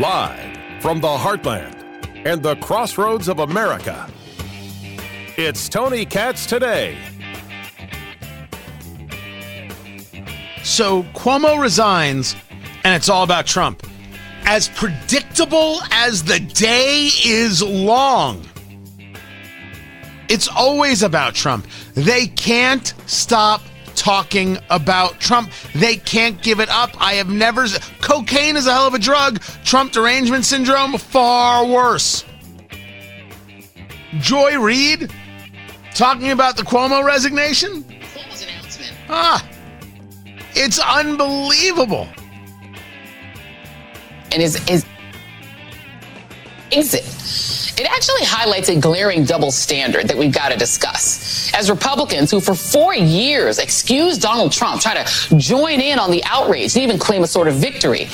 Live from the heartland and the crossroads of America, it's Tony Katz today. So Cuomo resigns, and it's all about Trump. As predictable as the day is long, it's always about Trump. They can't stop talking about Trump. They can't give it up. I have never. Cocaine is a hell of a drug. Trump derangement syndrome, far worse. Joy Reid talking about the Cuomo resignation? Cuomo's announcement. Ah, it's unbelievable. And his, his exit. It actually highlights a glaring double standard that we've got to discuss. As Republicans who for four years excused Donald Trump, try to join in on the outrage and even claim a sort of victory.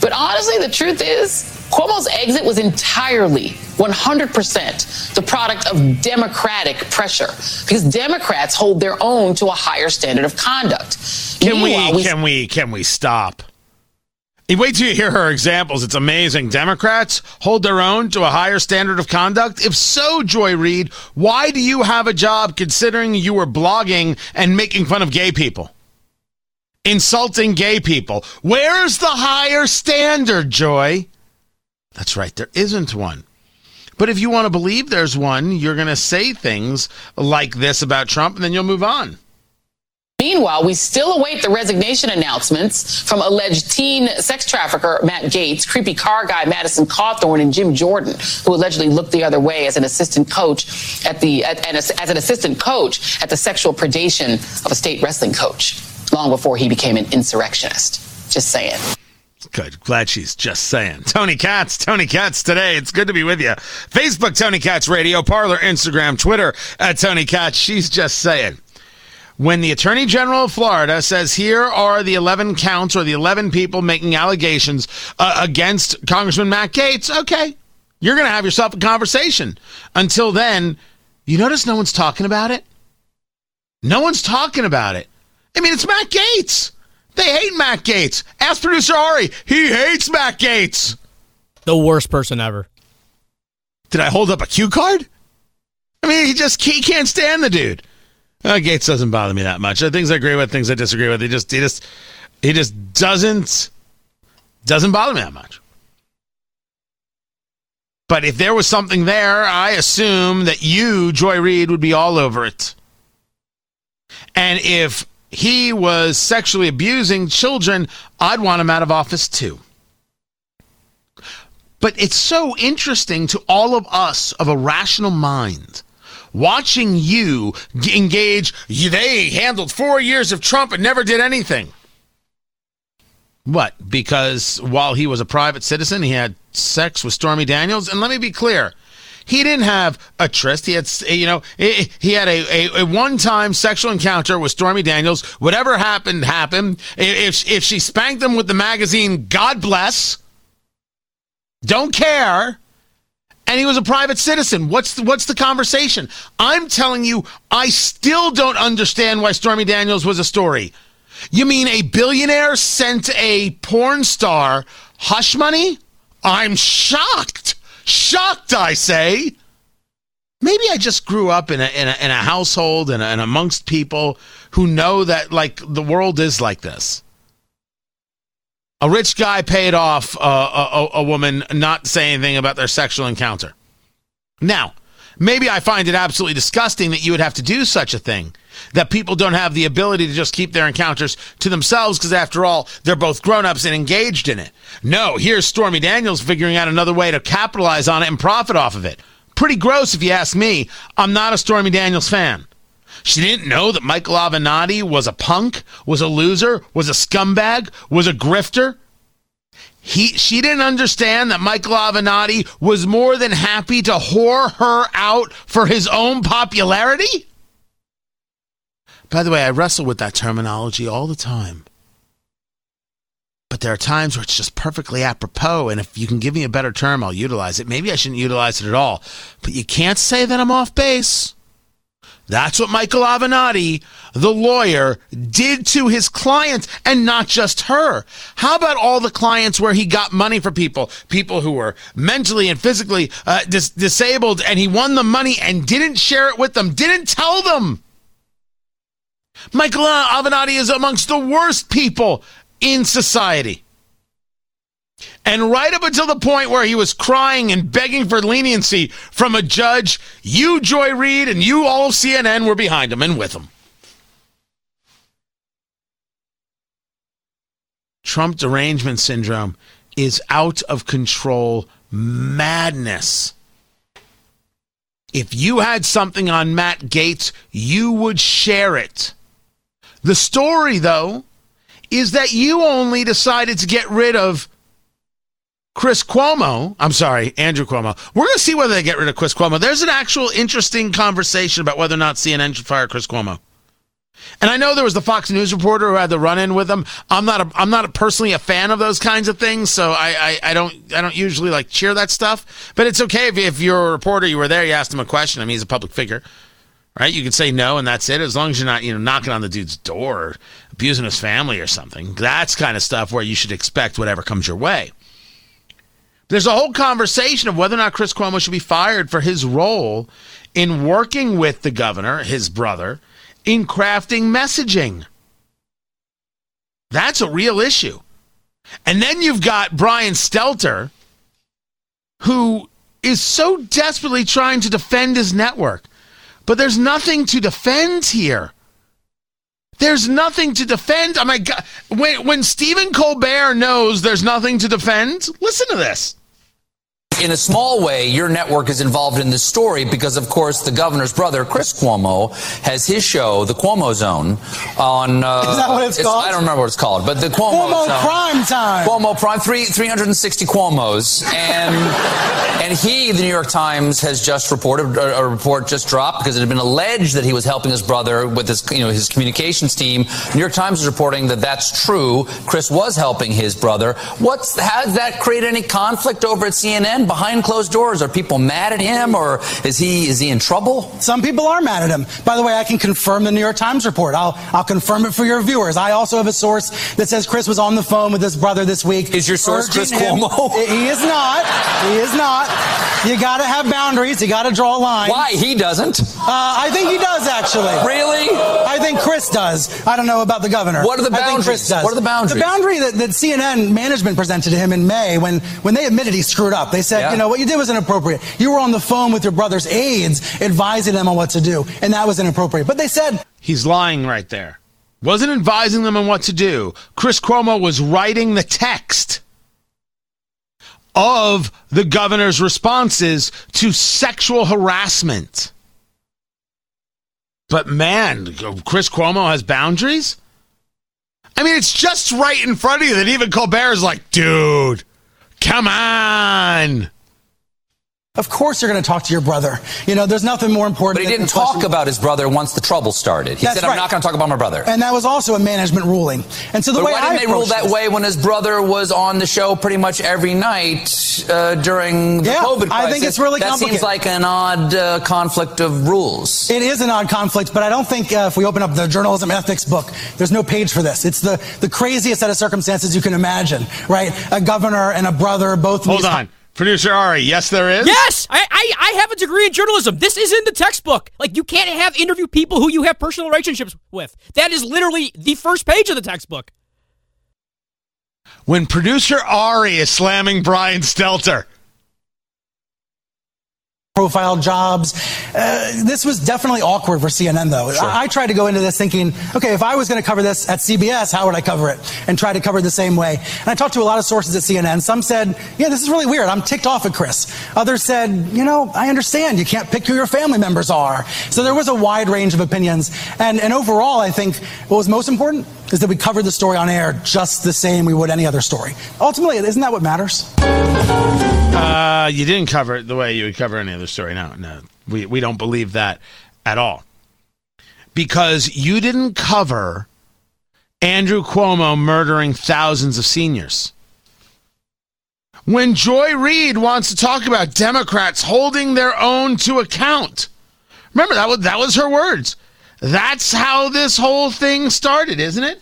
But honestly, the truth is, Cuomo's exit was entirely 100% the product of Democratic pressure because Democrats hold their own to a higher standard of conduct. Can we, Meanwhile, can we can we stop? Wait till you hear her examples. It's amazing. Democrats hold their own to a higher standard of conduct. If so, Joy Reid, why do you have a job considering you were blogging and making fun of gay people? Insulting gay people. Where's the higher standard, Joy? That's right, there isn't one. But if you want to believe there's one, you're going to say things like this about Trump and then you'll move on. Meanwhile, we still await the resignation announcements from alleged teen sex trafficker Matt Gaetz, creepy car guy Madison Cawthorn, and Jim Jordan, who allegedly looked the other way as an assistant coach at the at, as an assistant coach at the sexual predation of a state wrestling coach, long before he became an insurrectionist. Just saying. Good. Glad she's just saying. Tony Katz, Tony Katz today. It's good to be with you. Facebook, Tony Katz Radio, Parler, Instagram, Twitter, at Tony Katz. She's just saying. When the Attorney General of Florida says here are the 11 counts or the 11 people making allegations uh, against Congressman Matt Gaetz, okay, you're going to have yourself a conversation. Until then, you notice no one's talking about it? No one's talking about it. I mean, it's Matt Gaetz. They hate Matt Gaetz. Ask producer Ari. He hates Matt Gaetz. The worst person ever. Did I hold up a cue card? I mean, he just he can't stand the dude. Uh, Gaetz doesn't bother me that much. Uh, things I agree with, things I disagree with. He just he just he just doesn't doesn't bother me that much. But if there was something there, I assume that you, Joy Reid, would be all over it. And if he was sexually abusing children, I'd want him out of office too. But it's so interesting to all of us of a rational mind watching you engage. They handled four years of Trump and never did anything. What? Because while he was a private citizen, he had sex with Stormy Daniels? And let me be clear. He didn't have a tryst. He had, you know, he had a, a, a one-time sexual encounter with Stormy Daniels. Whatever happened, happened. If, if she spanked him with the magazine, God bless. Don't care. And he was a private citizen. What's the, what's the conversation? I'm telling you, I still don't understand why Stormy Daniels was a story. You mean a billionaire sent a porn star hush money? I'm shocked. Shocked, I say. Maybe I just grew up in a, in a, in a household and, and amongst people who know that, like, the world is like this. A rich guy paid off uh, a, a woman not saying anything about their sexual encounter. Now, maybe I find it absolutely disgusting that you would have to do such a thing. That people don't have the ability to just keep their encounters to themselves because, after all, they're both grown ups and engaged in it. No, here's Stormy Daniels figuring out another way to capitalize on it and profit off of it. Pretty gross, if you ask me. I'm not a Stormy Daniels fan. She didn't know that Michael Avenatti was a punk, was a loser, was a scumbag, was a grifter. He, she didn't understand that Michael Avenatti was more than happy to whore her out for his own popularity. By the way, I wrestle with that terminology all the time. But there are times where it's just perfectly apropos, and if you can give me a better term, I'll utilize it. Maybe I shouldn't utilize it at all. But you can't say that I'm off base. That's what Michael Avenatti, the lawyer, did to his clients and not just her. How about all the clients where he got money for people, people who were mentally and physically uh, dis- disabled, and he won the money and didn't share it with them, didn't tell them? Michael Avenatti is amongst the worst people in society. And right up until the point where he was crying and begging for leniency from a judge, you, Joy Reid, and you, all of CNN, were behind him and with him. Trump derangement syndrome is out of control madness. If you had something on Matt Gaetz, you would share it. The story, though, is that you only decided to get rid of Chris Cuomo, I'm sorry, Andrew Cuomo. We're going to see whether they get rid of Chris Cuomo. There's an actual interesting conversation about whether or not CNN should fire Chris Cuomo. And I know there was the Fox News reporter who had the run in with him. I'm not a, I'm not a personally a fan of those kinds of things, so I, I, I, don't I don't usually like cheer that stuff. But it's okay if, if you're a reporter, you were there, you asked him a question. I mean, he's a public figure, right? You can say no, and that's it. As long as you're not you know knocking on the dude's door, or abusing his family or something. That's kind of stuff where you should expect whatever comes your way. There's a whole conversation of whether or not Chris Cuomo should be fired for his role in working with the governor, his brother, in crafting messaging. That's a real issue. And then you've got Brian Stelter, who is so desperately trying to defend his network. But there's nothing to defend here. There's nothing to defend. Oh my God. When, when Stephen Colbert knows there's nothing to defend, listen to this in a small way, your network is involved in this story because, of course, the governor's brother, Chris Cuomo, has his show, The Cuomo Zone, on. Uh, is that what it's, it's, called? I don't remember what it's called, but the Cuomo. Cuomo Zone, Prime Time. Cuomo Prime, three, 360 Cuomos. And, and he, the New York Times, has just reported, a, a report just dropped because it had been alleged that he was helping his brother with his, you know, his communications team. New York Times is reporting that that's true. Chris was helping his brother. What's, has that created any conflict over at CNN? Behind closed doors? Are people mad at him, or is he is he in trouble? Some people are mad at him. By the way, I can confirm the New York Times report. I'll I'll confirm it for your viewers. I also have a source that says Chris was on the phone with his brother this week. Is your source Chris him. Cuomo? He is not. He is not. You got to have boundaries. You got to draw a line. Why he doesn't? Uh, I think he does actually. Really? I think Chris does. I don't know about the governor. What are the boundaries? I think Chris does. What are the boundaries? The boundary that, that CNN management presented to him in May when when they admitted he screwed up. They said, yeah. you know, what you did was inappropriate. You were on the phone with your brother's aides advising them on what to do, and that was inappropriate. But they said. He's lying right there. Wasn't advising them on what to do. Chris Cuomo was writing the text of the governor's responses to sexual harassment. But man, Chris Cuomo has boundaries? I mean, it's just right in front of you that even Colbert is like, dude, come on. Of course, you're going to talk to your brother. You know, there's nothing more important. But he didn't talk about his brother once the trouble started. He That's said, "I'm right. not going to talk about my brother." And that was also a management ruling. And so the but way why didn't I they rule that this, way when his brother was on the show pretty much every night uh, during the yeah, COVID crisis? I think it's really complicated. that seems like an odd uh, conflict of rules. It is an odd conflict, but I don't think uh, if we open up the journalism ethics book, there's no page for this. It's the the craziest set of circumstances you can imagine, right? A governor and a brother both. Hold on. Producer Ari, yes, there is. Yes, I, I, I have a degree in journalism. This is in the textbook. Like you can't have interview people who you have personal relationships with. That is literally the first page of the textbook. When producer Ari is slamming Brian Stelter, profile jobs. Uh, this was definitely awkward for CNN, though. Sure. I, I, tried to go into this thinking, okay, if I was going to cover this at CBS, how would I cover it? And try to cover it the same way. And I talked to a lot of sources at CNN. Some said, yeah, this is really weird. I'm ticked off at Chris. Others said, you know, I understand. You can't pick who your family members are. So there was a wide range of opinions. And, and overall, I think what was most important is that we covered the story on air just the same we would any other story. Ultimately, isn't that what matters? Uh, you didn't cover it the way you would cover any other story. No, no, we we don't believe that at all because you didn't cover Andrew Cuomo murdering thousands of seniors. When Joy Reid wants to talk about Democrats holding their own to account, Remember that was that was her words. That's how this whole thing started, isn't it?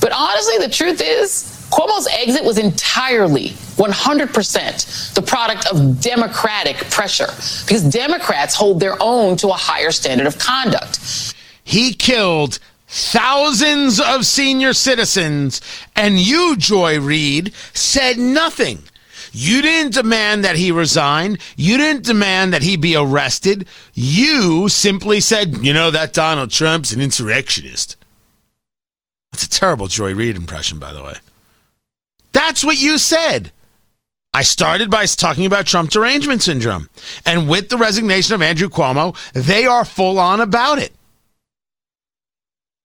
But honestly, the truth is, Cuomo's exit was entirely 100% the product of Democratic pressure because Democrats hold their own to a higher standard of conduct. He killed thousands of senior citizens, and you, Joy Reid, said nothing. You didn't demand that he resign. You didn't demand that he be arrested. You simply said, you know, that Donald Trump's an insurrectionist. That's a terrible Joy Reid impression, by the way. That's what you said. I started by talking about Trump derangement syndrome. And with the resignation of Andrew Cuomo, they are full on about it.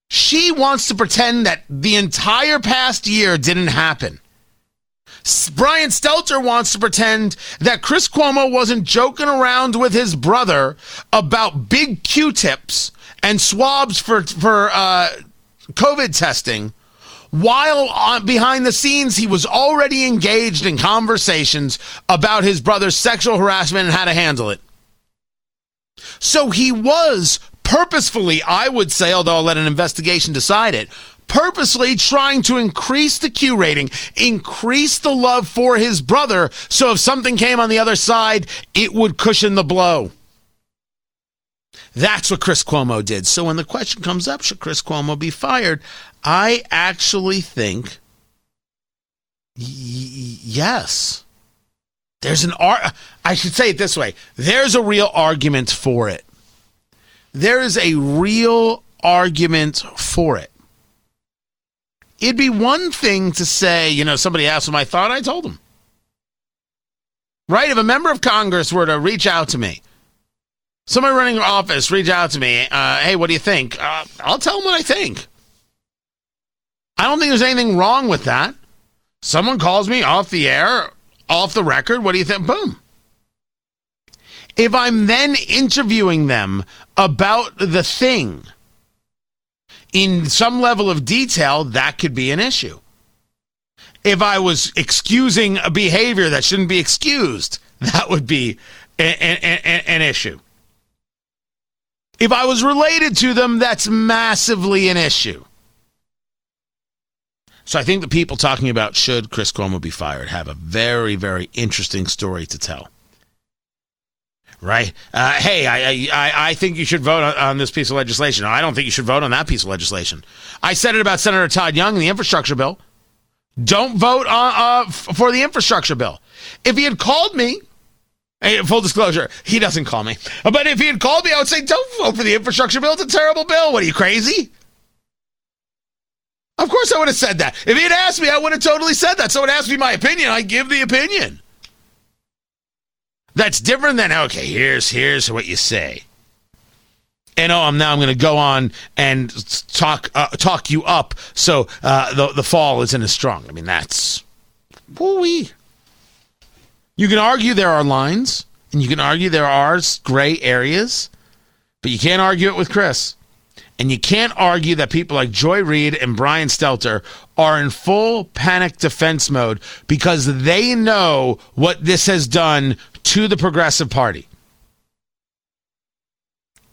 She wants to pretend that the entire past year didn't happen. Brian Stelter wants to pretend that Chris Cuomo wasn't joking around with his brother about big Q-tips and swabs for for uh, COVID testing, while on, behind the scenes he was already engaged in conversations about his brother's sexual harassment and how to handle it. So he was purposefully, I would say, although I'll let an investigation decide it, purposely trying to increase the Q rating, increase the love for his brother, so if something came on the other side, it would cushion the blow. That's what Chris Cuomo did. So when the question comes up, should Chris Cuomo be fired? I actually think y- yes. There's an ar- I should say it this way. There's a real argument for it. There is a real argument for it. It'd be one thing to say, you know, somebody asked what I thought, I told them. Right? If a member of Congress were to reach out to me, somebody running an office reach out to me, uh, hey, what do you think? Uh, I'll tell them what I think. I don't think there's anything wrong with that. Someone calls me off the air, off the record, what do you think? Boom. If I'm then interviewing them about the thing, in some level of detail, that could be an issue. If I was excusing a behavior that shouldn't be excused, that would be an, an, an issue. If I was related to them, that's massively an issue. So I think the people talking about should Chris Cuomo be fired have a very, very interesting story to tell right? Uh, hey, I, I, I think you should vote on, on, this piece of legislation. I don't think you should vote on that piece of legislation. I said it about Senator Todd Young and the infrastructure bill. Don't vote on, uh, f- for the infrastructure bill. If he had called me, full disclosure, he doesn't call me. But if he had called me, I would say, don't vote for the infrastructure bill. It's a terrible bill. What are you, crazy? Of course I would have said that. If he had asked me, I would have totally said that. Someone asked me my opinion, I give the opinion. That's different than okay. Here's here's what you say. And oh, I'm now I'm going to go on and talk uh, talk you up so uh, the the fall isn't as strong. I mean that's woo You can argue there are lines, and you can argue there are gray areas, but you can't argue it with Chris. And you can't argue that people like Joy Reid and Brian Stelter are in full panic defense mode because they know what this has done to the Progressive Party.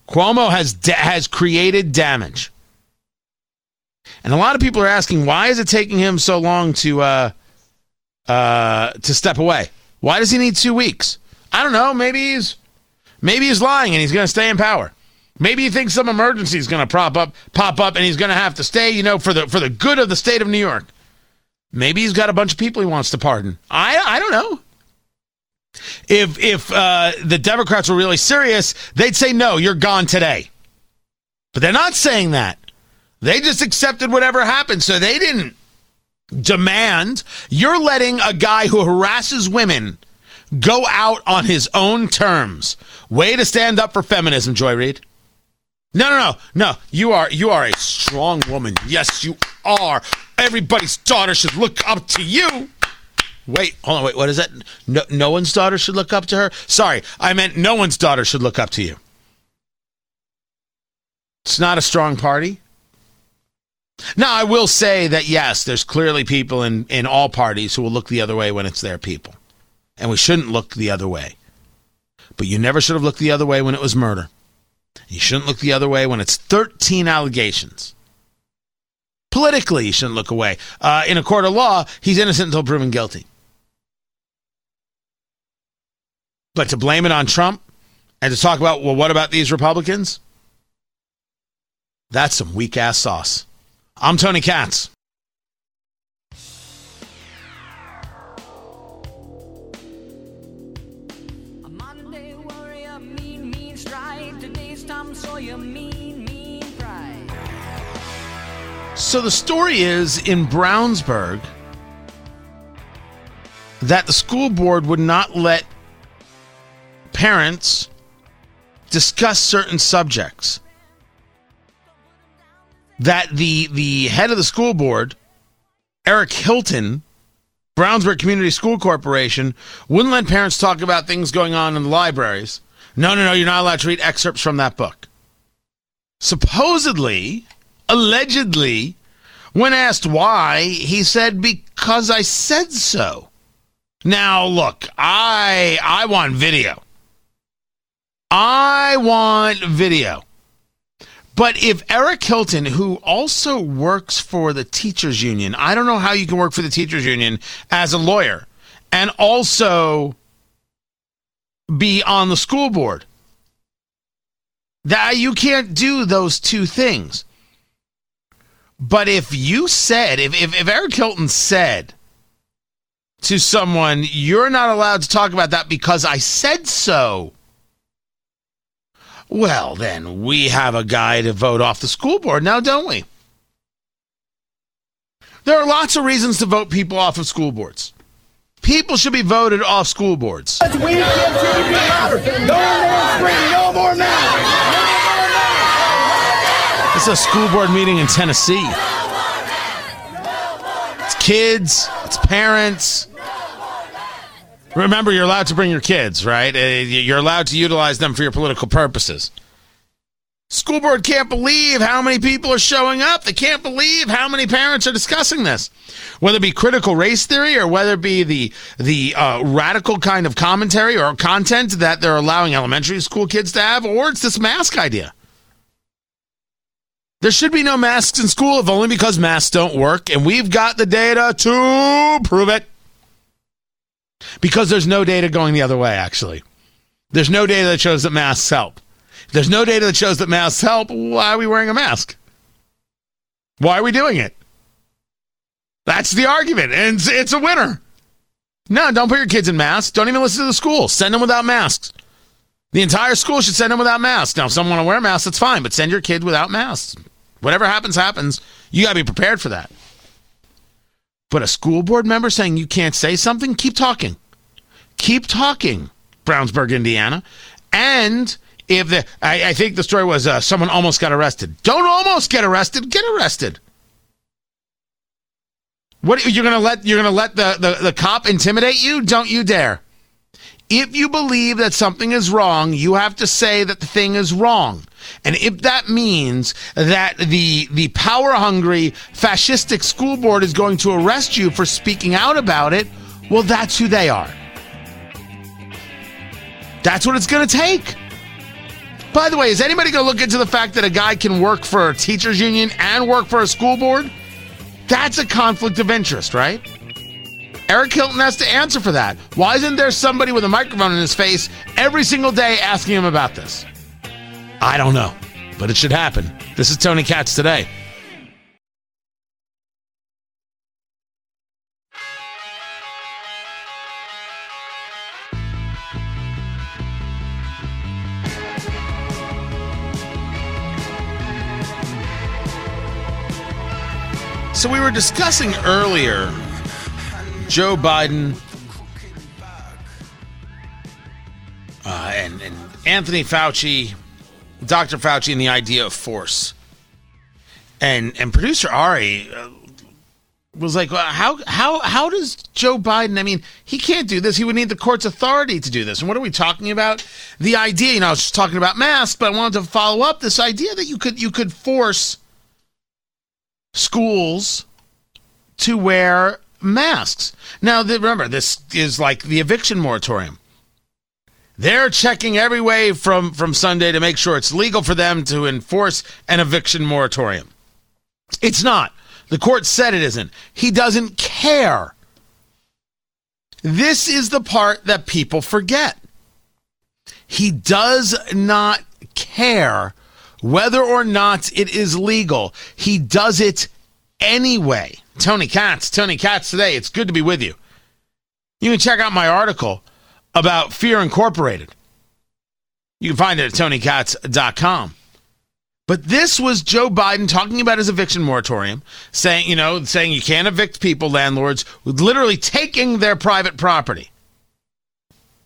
Cuomo has has created damage, and a lot of people are asking why is it taking him so long to uh, uh, to step away? Why does he need two weeks? I don't know. Maybe he's maybe he's lying and he's going to stay in power. Maybe he thinks some emergency is going to prop up, pop up, and he's going to have to stay. You know, for the for the good of the state of New York. Maybe he's got a bunch of people he wants to pardon. I I don't know. If if uh, the Democrats were really serious, they'd say no, you're gone today. But they're not saying that. They just accepted whatever happened, so they didn't demand. You're letting a guy who harasses women go out on his own terms. Way to stand up for feminism, Joy Reid. No, no, no, no. You are you are a strong woman. Yes, you are. Everybody's daughter should look up to you. Wait, hold on, wait, what is that? No, no one's daughter should look up to her? Sorry, I meant no one's daughter should look up to you. It's not a strong party. Now, I will say that yes, there's clearly people in, in all parties who will look the other way when it's their people. And we shouldn't look the other way. But you never should have looked the other way when it was murder. You shouldn't look the other way when it's 13 allegations. Politically, you shouldn't look away. Uh, in a court of law, he's innocent until proven guilty. But to blame it on Trump and to talk about, well, what about these Republicans? That's some weak ass sauce. I'm Tony Katz. A Monday warrior, mean, mean stride. Today's Tom Sawyer, mean, mean pride. So the story is in Brownsburg that the school board would not let parents discuss certain subjects. That the the head of the school board, Eric Hilton, Brownsburg Community School Corporation, wouldn't let parents talk about things going on in the libraries. No, no, no, you're not allowed to read excerpts from that book. Supposedly, allegedly, when asked why, he said, "Because I said so." Now, look, I I want video. I want video. But if Eric Hilton, who also works for the teachers union, I don't know how you can work for the teachers union as a lawyer and also be on the school board. That you can't do those two things. But if you said, if, if, if Eric Hilton said to someone, you're not allowed to talk about that because I said so, well, then we have a guy to vote off the school board now, don't we? There are lots of reasons to vote people off of school boards. People should be voted off school boards. It's a school board meeting in Tennessee. It's kids, it's parents. Remember, you're allowed to bring your kids, right? Uh, You're allowed to utilize them for your political purposes. School board can't believe how many people are showing up. They can't believe how many parents are discussing this. Whether it be critical race theory or whether it be the the uh, radical kind of commentary or content that they're allowing elementary school kids to have, or it's this mask idea. There should be no masks in school if only because masks don't work, and we've got the data to prove it. Because there's no data going the other way, actually. There's no data that shows that masks help. If there's no data that shows that masks help, why are we wearing a mask? Why are we doing it? That's the argument, and it's, it's a winner. No, don't put your kids in masks. Don't even listen to the school. Send them without masks. The entire school should send them without masks. Now, if someone want to wear masks, that's fine, but send your kid without masks. Whatever happens, happens. You got to be prepared for that. But a school board member saying you can't say something, keep talking. Keep talking, Brownsburg, Indiana. And if the, I, I think the story was uh, someone almost got arrested. Don't almost get arrested, get arrested. What you're gonna let you're gonna let the, the, the cop intimidate you? Don't you dare. If you believe that something is wrong, you have to say that the thing is wrong. And if that means that the the power hungry fascistic school board is going to arrest you for speaking out about it, well that's who they are. That's what it's going to take. By the way, is anybody going to look into the fact that a guy can work for a teachers union and work for a school board? That's a conflict of interest, right? Eric Hilton has to answer for that. Why isn't there somebody with a microphone in his face every single day asking him about this? I don't know, but it should happen. This is Tony Katz today. So we were discussing earlier Joe Biden uh, and, and Anthony Fauci, Dr. Fauci, and the idea of force. And and producer Ari uh, was like, well, how how how does Joe Biden? I mean, he can't do this. He would need the court's authority to do this. And what are we talking about? The idea. You know, I was just talking about masks, but I wanted to follow up this idea that you could you could force schools to wear masks. Now, the, remember, this is like the eviction moratorium. They're checking every way from, from Sunday to make sure it's legal for them to enforce an eviction moratorium. It's not. The court said it isn't. He doesn't care. This is the part that people forget. He does not care whether or not it is legal. He does it anyway. Tony Katz, Tony Katz today. It's good to be with you. You can check out my article about Fear Incorporated. You can find it at tonykatz.com. But this was Joe Biden talking about his eviction moratorium, saying, you know, saying you can't evict people, landlords, with literally taking their private property.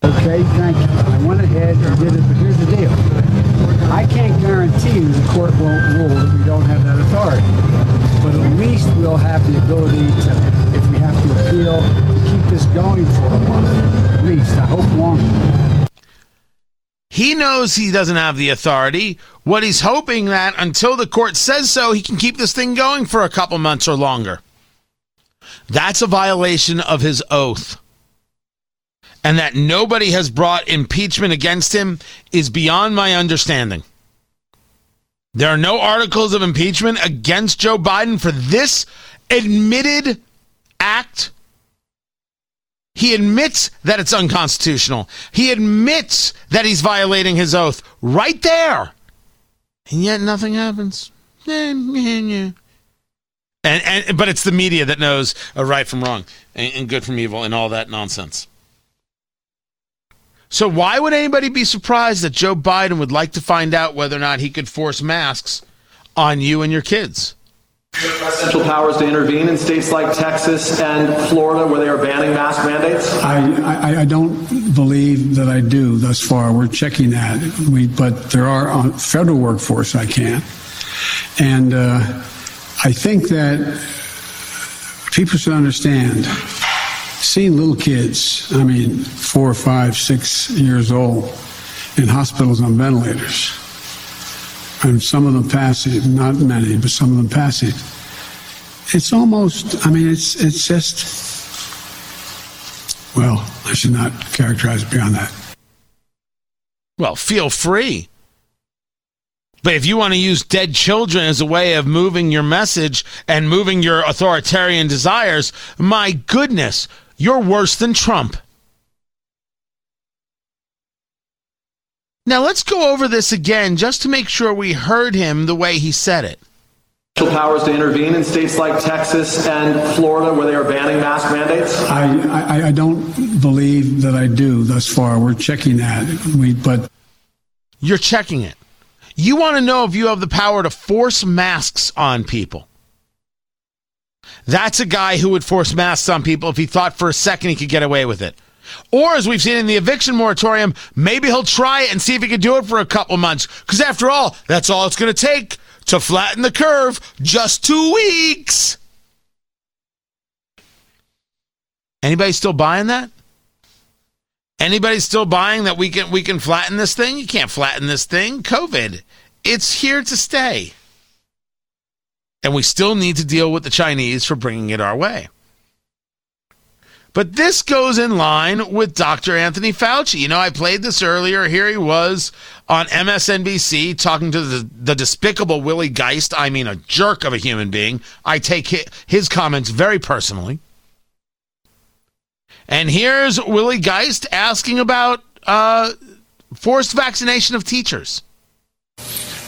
Okay, thank you. I went ahead and did it, but here's the deal. I can't guarantee you the court won't rule that we don't have that authority. We'll have the ability to, if we have to appeal, to keep this going for a while. At least, I hope longer. He knows he doesn't have the authority. What he's hoping that until the court says so, he can keep this thing going for a couple months or longer. That's a violation of his oath. And that nobody has brought impeachment against him is beyond my understanding. There are no articles of impeachment against Joe Biden for this admitted act. He admits that it's unconstitutional. He admits that he's violating his oath right there. And yet nothing happens. And, and but it's the media that knows uh, right from wrong and, and good from evil and all that nonsense. So why would anybody be surprised that Joe Biden would like to find out whether or not he could force masks on you and your kids? Central powers to intervene in states like Texas and Florida where they are banning mask mandates? I, I, I don't believe that I do thus far. We're checking that. We, but there are on federal workforce I can't. And uh, I think that people should understand seeing little kids, I mean, four, five, six years old, in hospitals on ventilators, and some of them passing, not many, but some of them passing. It's almost, I mean, it's it's just, well, I should not characterize it beyond that. Well, feel free. But if you want to use dead children as a way of moving your message and moving your authoritarian desires, my goodness, you're worse than Trump. Now let's go over this again just to make sure we heard him the way he said it. Powers to intervene in states like Texas and Florida where they are banning mask mandates? I, I, I don't believe that I do thus far. We're checking that. We, but You're checking it. You want to know if you have the power to force masks on people. That's a guy who would force masks on people if he thought for a second he could get away with it. Or, as we've seen in the eviction moratorium, maybe he'll try it and see if he can do it for a couple months. Because after all, that's all it's going to take to flatten the curve. Just two weeks. Anybody still buying that? Anybody still buying that we can we can flatten this thing? You can't flatten this thing. COVID. It's here to stay. And we still need to deal with the Chinese for bringing it our way. But this goes in line with Dr. Anthony Fauci. You know, I played this earlier. Here he was on MSNBC talking to the, the despicable Willie Geist. I mean, a jerk of a human being. I take his, comments very personally. And here's Willie Geist asking about uh, forced vaccination of teachers.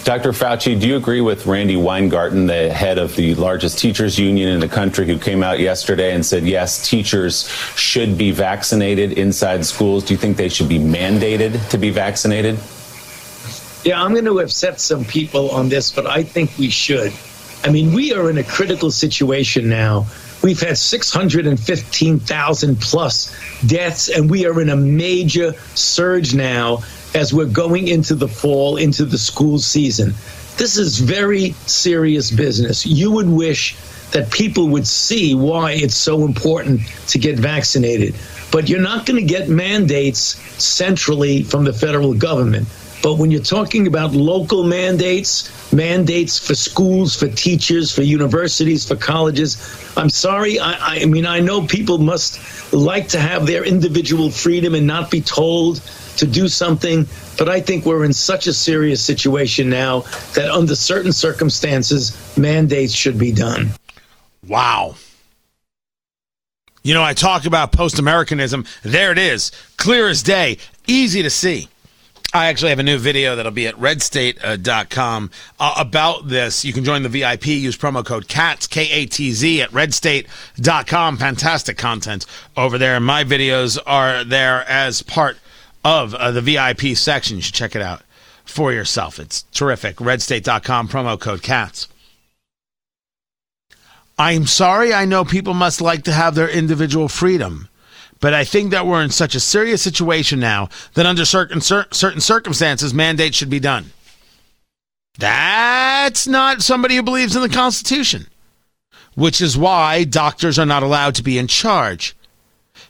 Dr. Fauci, do you agree with Randi Weingarten, the head of the largest teachers union in the country, who came out yesterday and said, yes, teachers should be vaccinated inside schools? Do you think they should be mandated to be vaccinated? Yeah, I'm going to upset some people on this, but I think we should. I mean, we are in a critical situation now. We've had 615,000 plus deaths, and we are in a major surge now as we're going into the fall, into the school season. This is very serious business. You would wish that people would see why it's so important to get vaccinated. But you're not going to get mandates centrally from the federal government. But when you're talking about local mandates, mandates for schools, for teachers, for universities, for colleges, I'm sorry. I, I mean, I know people must like to have their individual freedom and not be told to do something, but I think we're in such a serious situation now that under certain circumstances, mandates should be done. Wow. You know, I talk about post Americanism. There it is, clear as day, easy to see. I actually have a new video that'll be at redstate.com uh, about this. You can join the VIP, use promo code KATZ, K A T Z, at redstate.com. Fantastic content over there. My videos are there as part of uh, the VIP section. You should check it out for yourself. It's terrific. Redstate.com, promo code KATZ. I'm sorry, I know people must like to have their individual freedom. But I think that we're in such a serious situation now that under certain, cer- certain circumstances, mandates should be done. That's not somebody who believes in the Constitution, which is why doctors are not allowed to be in charge.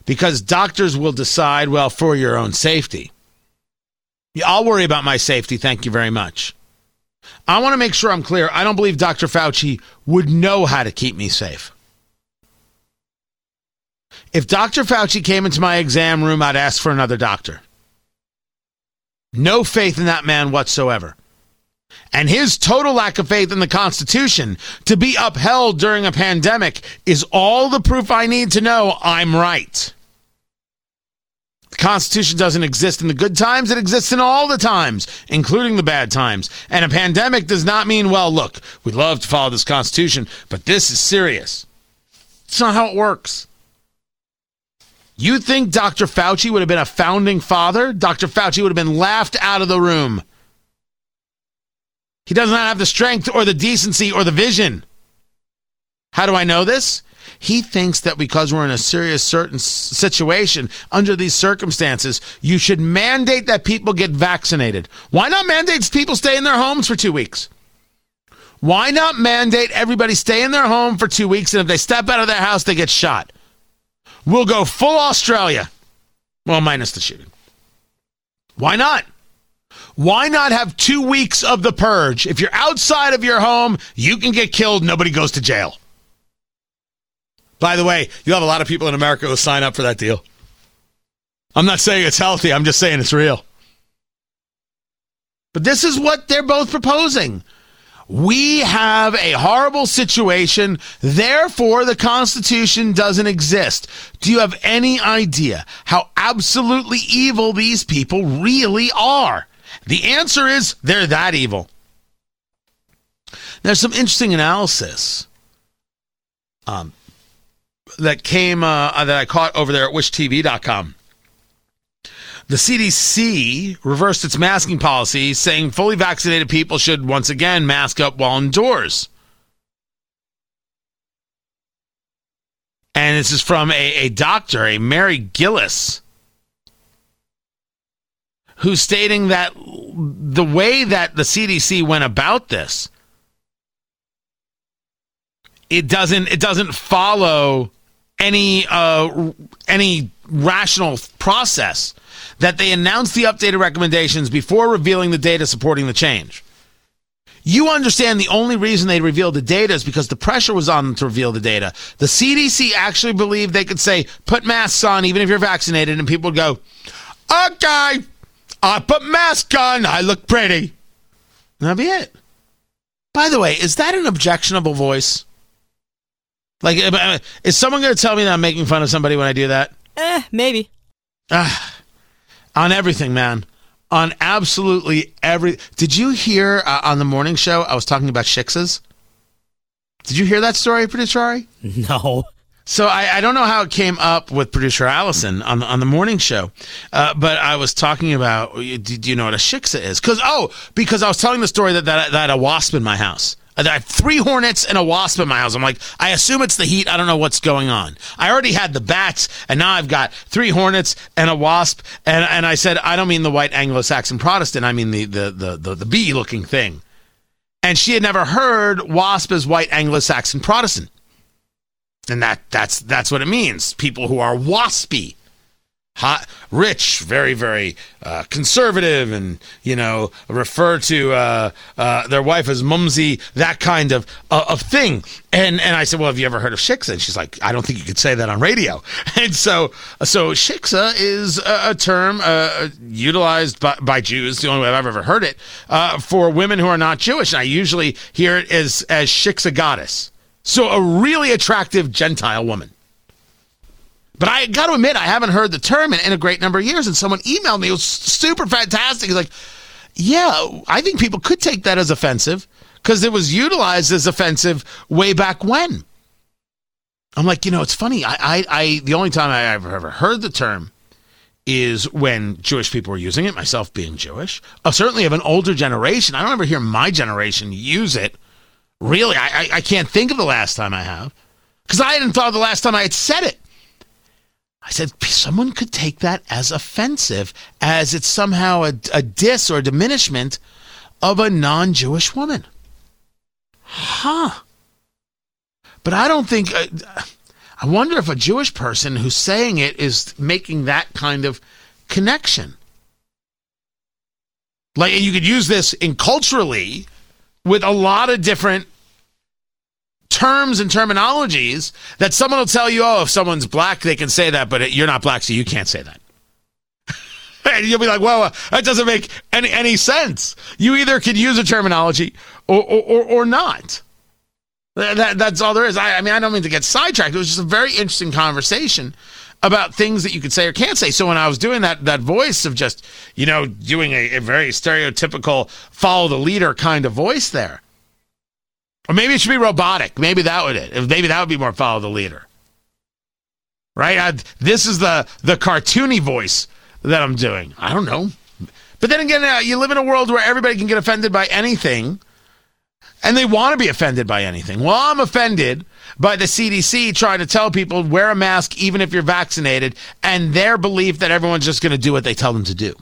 Because doctors will decide, well, for your own safety. Yeah, I'll worry about my safety. Thank you very much. I want to make sure I'm clear. I don't believe Dr. Fauci would know how to keep me safe. If Dr. Fauci came into my exam room, I'd ask for another doctor. No faith in that man whatsoever. And his total lack of faith in the Constitution to be upheld during a pandemic is all the proof I need to know I'm right. The Constitution doesn't exist in the good times, it exists in all the times, including the bad times. And a pandemic does not mean, well, look, we love to follow this Constitution, but this is serious. It's not how it works. You think Dr. Fauci would have been a founding father? Dr. Fauci would have been laughed out of the room. He does not have the strength or the decency or the vision. How do I know this? He thinks that because we're in a serious certain situation under these circumstances, you should mandate that people get vaccinated. Why not mandate people stay in their homes for two weeks? Why not mandate everybody stay in their home for two weeks and if they step out of their house, they get shot? We'll go full Australia. Well, minus the shooting. Why not? Why not have two weeks of the purge? If you're outside of your home, you can get killed, nobody goes to jail. By the way, you have a lot of people in America who sign up for that deal. I'm not saying it's healthy, I'm just saying it's real. But this is what they're both proposing. We have a horrible situation, therefore, the Constitution doesn't exist. Do you have any idea how absolutely evil these people really are? The answer is they're that evil. There's some interesting analysis um, that came uh, that I caught over there at wishtv.com. The CDC reversed its masking policy, saying fully vaccinated people should once again mask up while indoors. And this is from a, a doctor, a Mary Gillis, who's stating that the way that the CDC went about this, it doesn't it doesn't follow any uh, any rational process that they announced the updated recommendations before revealing the data supporting the change. You understand the only reason they revealed the data is because the pressure was on them to reveal the data. The CDC actually believed they could say, put masks on even if you're vaccinated, and people would go, okay, I put mask on, I look pretty. That'd be it. By the way, is that an objectionable voice? Like, is someone going to tell me that I'm making fun of somebody when I do that? Eh, maybe. Ah, on everything, man. On absolutely every. Did you hear uh, on the morning show I was talking about shiksas? Did you hear that story, producer Ari? No. So I, I don't know how it came up with producer Allison on the, on the morning show, uh, but I was talking about. Do, do you know what a shiksa is? Because oh, because I was telling the story that that, that a wasp in my house. I have three hornets and a wasp in my house. I'm like, I assume it's the heat. I don't know what's going on. I already had the bats, and now I've got three hornets and a wasp. And, and I said, I don't mean the white Anglo-Saxon Protestant. I mean the the the the, the bee-looking thing. And she had never heard wasp as white Anglo-Saxon Protestant. And that that's that's what it means. People who are waspy. hot, rich, very, very uh, conservative, and you know, refer to uh, uh, their wife as mumsy, that kind of uh, of thing. And and I said, well, have you ever heard of shiksa? And she's like, I don't think you could say that on radio. And so so shiksa is a, a term uh, utilized by, by Jews, the only way I've ever heard it, uh, for women who are not Jewish. And I usually hear it as as shiksa goddess. So a really attractive Gentile woman. But I got to admit, I haven't heard the term in, in a great number of years. And someone emailed me. It was super fantastic. He's like, yeah, I think people could take that as offensive because it was utilized as offensive way back when. I'm like, you know, it's funny. I, I, I the only time I ever, ever heard the term is when Jewish people were using it, myself being Jewish. Uh, certainly of an older generation. I don't ever hear my generation use it. Really, I, I, can't think of the last time I have because I hadn't thought of the last time I had said it. I said, someone could take that as offensive, as it's somehow a, a diss or diminishment of a non Jewish woman. Huh. But I don't think, uh, I wonder if a Jewish person who's saying it is making that kind of connection. Like, you could use this in culturally with a lot of different terms and terminologies that someone will tell you, oh, if someone's black, they can say that, but you're not black, so you can't say that. and you'll be like, well, uh, that doesn't make any, any sense. You either can use a terminology or, or, or, or not. That, that, that's all there is. I, I mean, I don't mean to get sidetracked. It was just a very interesting conversation about things that you could say or can't say. So when I was doing that that voice of just, you know, doing a, a very stereotypical follow the leader kind of voice there. Or maybe it should be robotic. Maybe that would it. Maybe that would be more follow the leader. Right? I, this is the the cartoony voice that I'm doing. I don't know. But then again, uh, you live in a world where everybody can get offended by anything and they want to be offended by anything. Well, I'm offended by the CDC trying to tell people wear a mask even if you're vaccinated and their belief that everyone's just going to do what they tell them to do.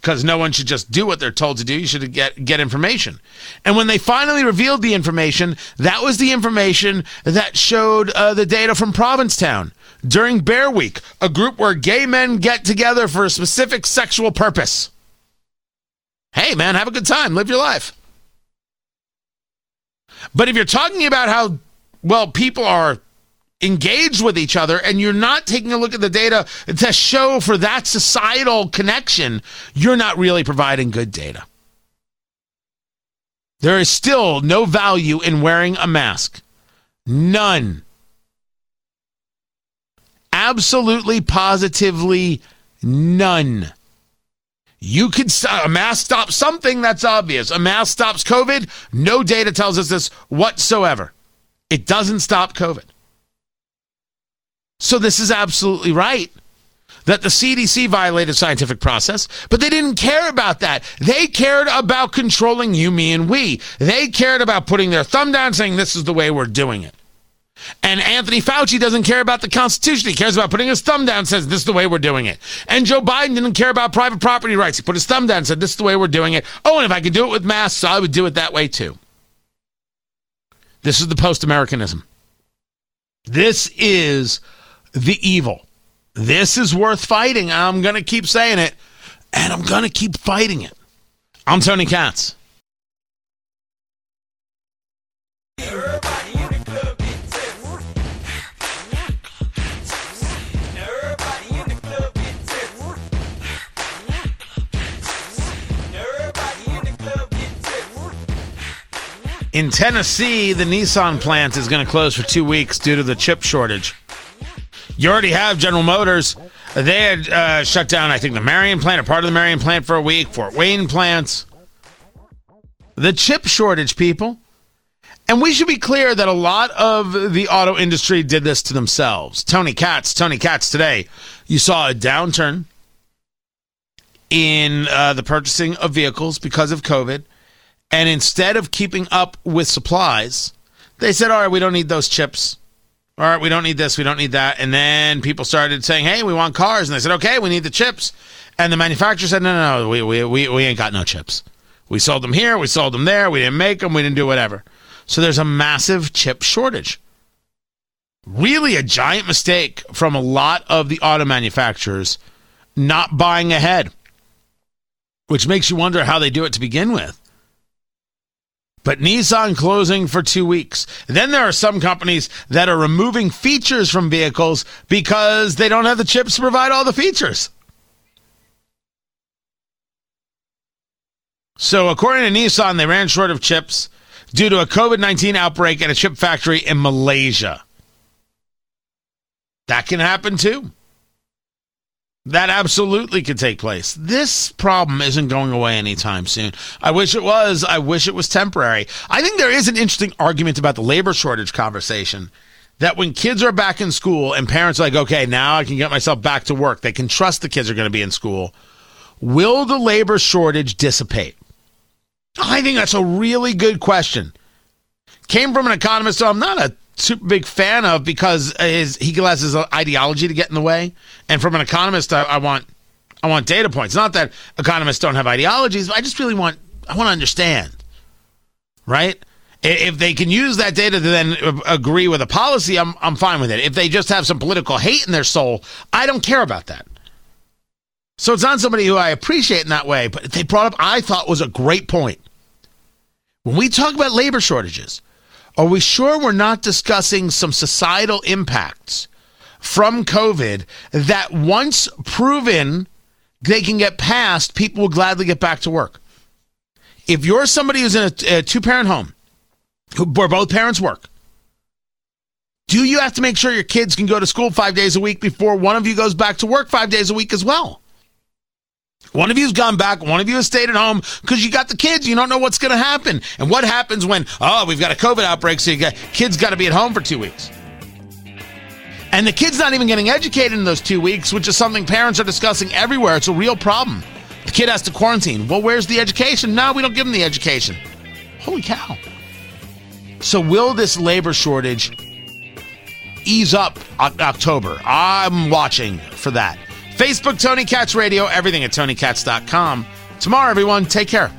Because no one should just do what they're told to do. You should get get information. And when they finally revealed the information, that was the information that showed uh, the data from Provincetown during Bear Week, a group where gay men get together for a specific sexual purpose. Hey, man, have a good time. Live your life. But if you're talking about how, well, people are engaged with each other and you're not taking a look at the data to show for that societal connection, you're not really providing good data. There is still no value in wearing a mask. None. Absolutely, positively none. You could a mask stop something that's obvious. A mask stops COVID. No data tells us this whatsoever. It doesn't stop COVID. So this is absolutely right that the CDC violated scientific process, but they didn't care about that. They cared about controlling you, me, and we. They cared about putting their thumb down saying this is the way we're doing it. And Anthony Fauci doesn't care about the Constitution. He cares about putting his thumb down and says, this is the way we're doing it. And Joe Biden didn't care about private property rights. He put his thumb down and said, this is the way we're doing it. Oh, and if I could do it with masks, I would do it that way too. This is the post Americanism. This is the evil. This is worth fighting. I'm going to keep saying it, and I'm going to keep fighting it. I'm Tony Katz. In Tennessee, the Nissan plant is going to close for two weeks due to the chip shortage. You already have General Motors. They had uh, shut down, I think, the Marion plant or part of the Marion plant for a week, Fort Wayne plants. The chip shortage, people. And we should be clear that a lot of the auto industry did this to themselves. Tony Katz, Tony Katz today, you saw a downturn in uh, the purchasing of vehicles because of COVID. And instead of keeping up with supplies, they said, all right, we don't need those chips. All right, we don't need this, we don't need that. And then people started saying, hey, we want cars. And they said, okay, we need the chips. And the manufacturer said, no, no, no, we, we, we, we ain't got no chips. We sold them here, we sold them there, we didn't make them, we didn't do whatever. So there's a massive chip shortage. Really, a giant mistake from a lot of the auto manufacturers not buying ahead, which makes you wonder how they do it to begin with. But Nissan closing for two weeks. Then there are some companies that are removing features from vehicles because they don't have the chips to provide all the features. So, according to Nissan, they ran short of chips due to a COVID 19 outbreak at a chip factory in Malaysia. That can happen too. That absolutely could take place. This problem isn't going away anytime soon. I wish it was. I wish it was temporary. I think there is an interesting argument about the labor shortage conversation that when kids are back in school and parents are like, okay, now I can get myself back to work, they can trust the kids are going to be in school. Will the labor shortage dissipate? I think that's a really good question. Came from an economist, so I'm not a super big fan of because his, he has his ideology to get in the way. And from an economist, I, I want I want data points. Not that economists don't have ideologies, but I just really want I want to understand, right? If they can use that data to then agree with a policy, I'm I'm fine with it. If they just have some political hate in their soul, I don't care about that. So it's not somebody who I appreciate in that way, but they brought up I thought was a great point. When we talk about labor shortages, are we sure we're not discussing some societal impacts from COVID that once proven they can get past, people will gladly get back to work? If you're somebody who's in a, a two parent home where both parents work, do you have to make sure your kids can go to school five days a week before one of you goes back to work five days a week as well? One of you's gone back, one of you has stayed at home because you got the kids. You don't know what's going to happen. And what happens when, oh, we've got a COVID outbreak, so you got kids got to be at home for two weeks. And the kid's not even getting educated in those two weeks, which is something parents are discussing everywhere. It's a real problem. The kid has to quarantine. Well, where's the education? No, we don't give them the education. Holy cow. So, will this labor shortage ease up October? I'm watching for that. Facebook, Tony Katz Radio, everything at TonyKatz.com. Tomorrow, everyone, take care.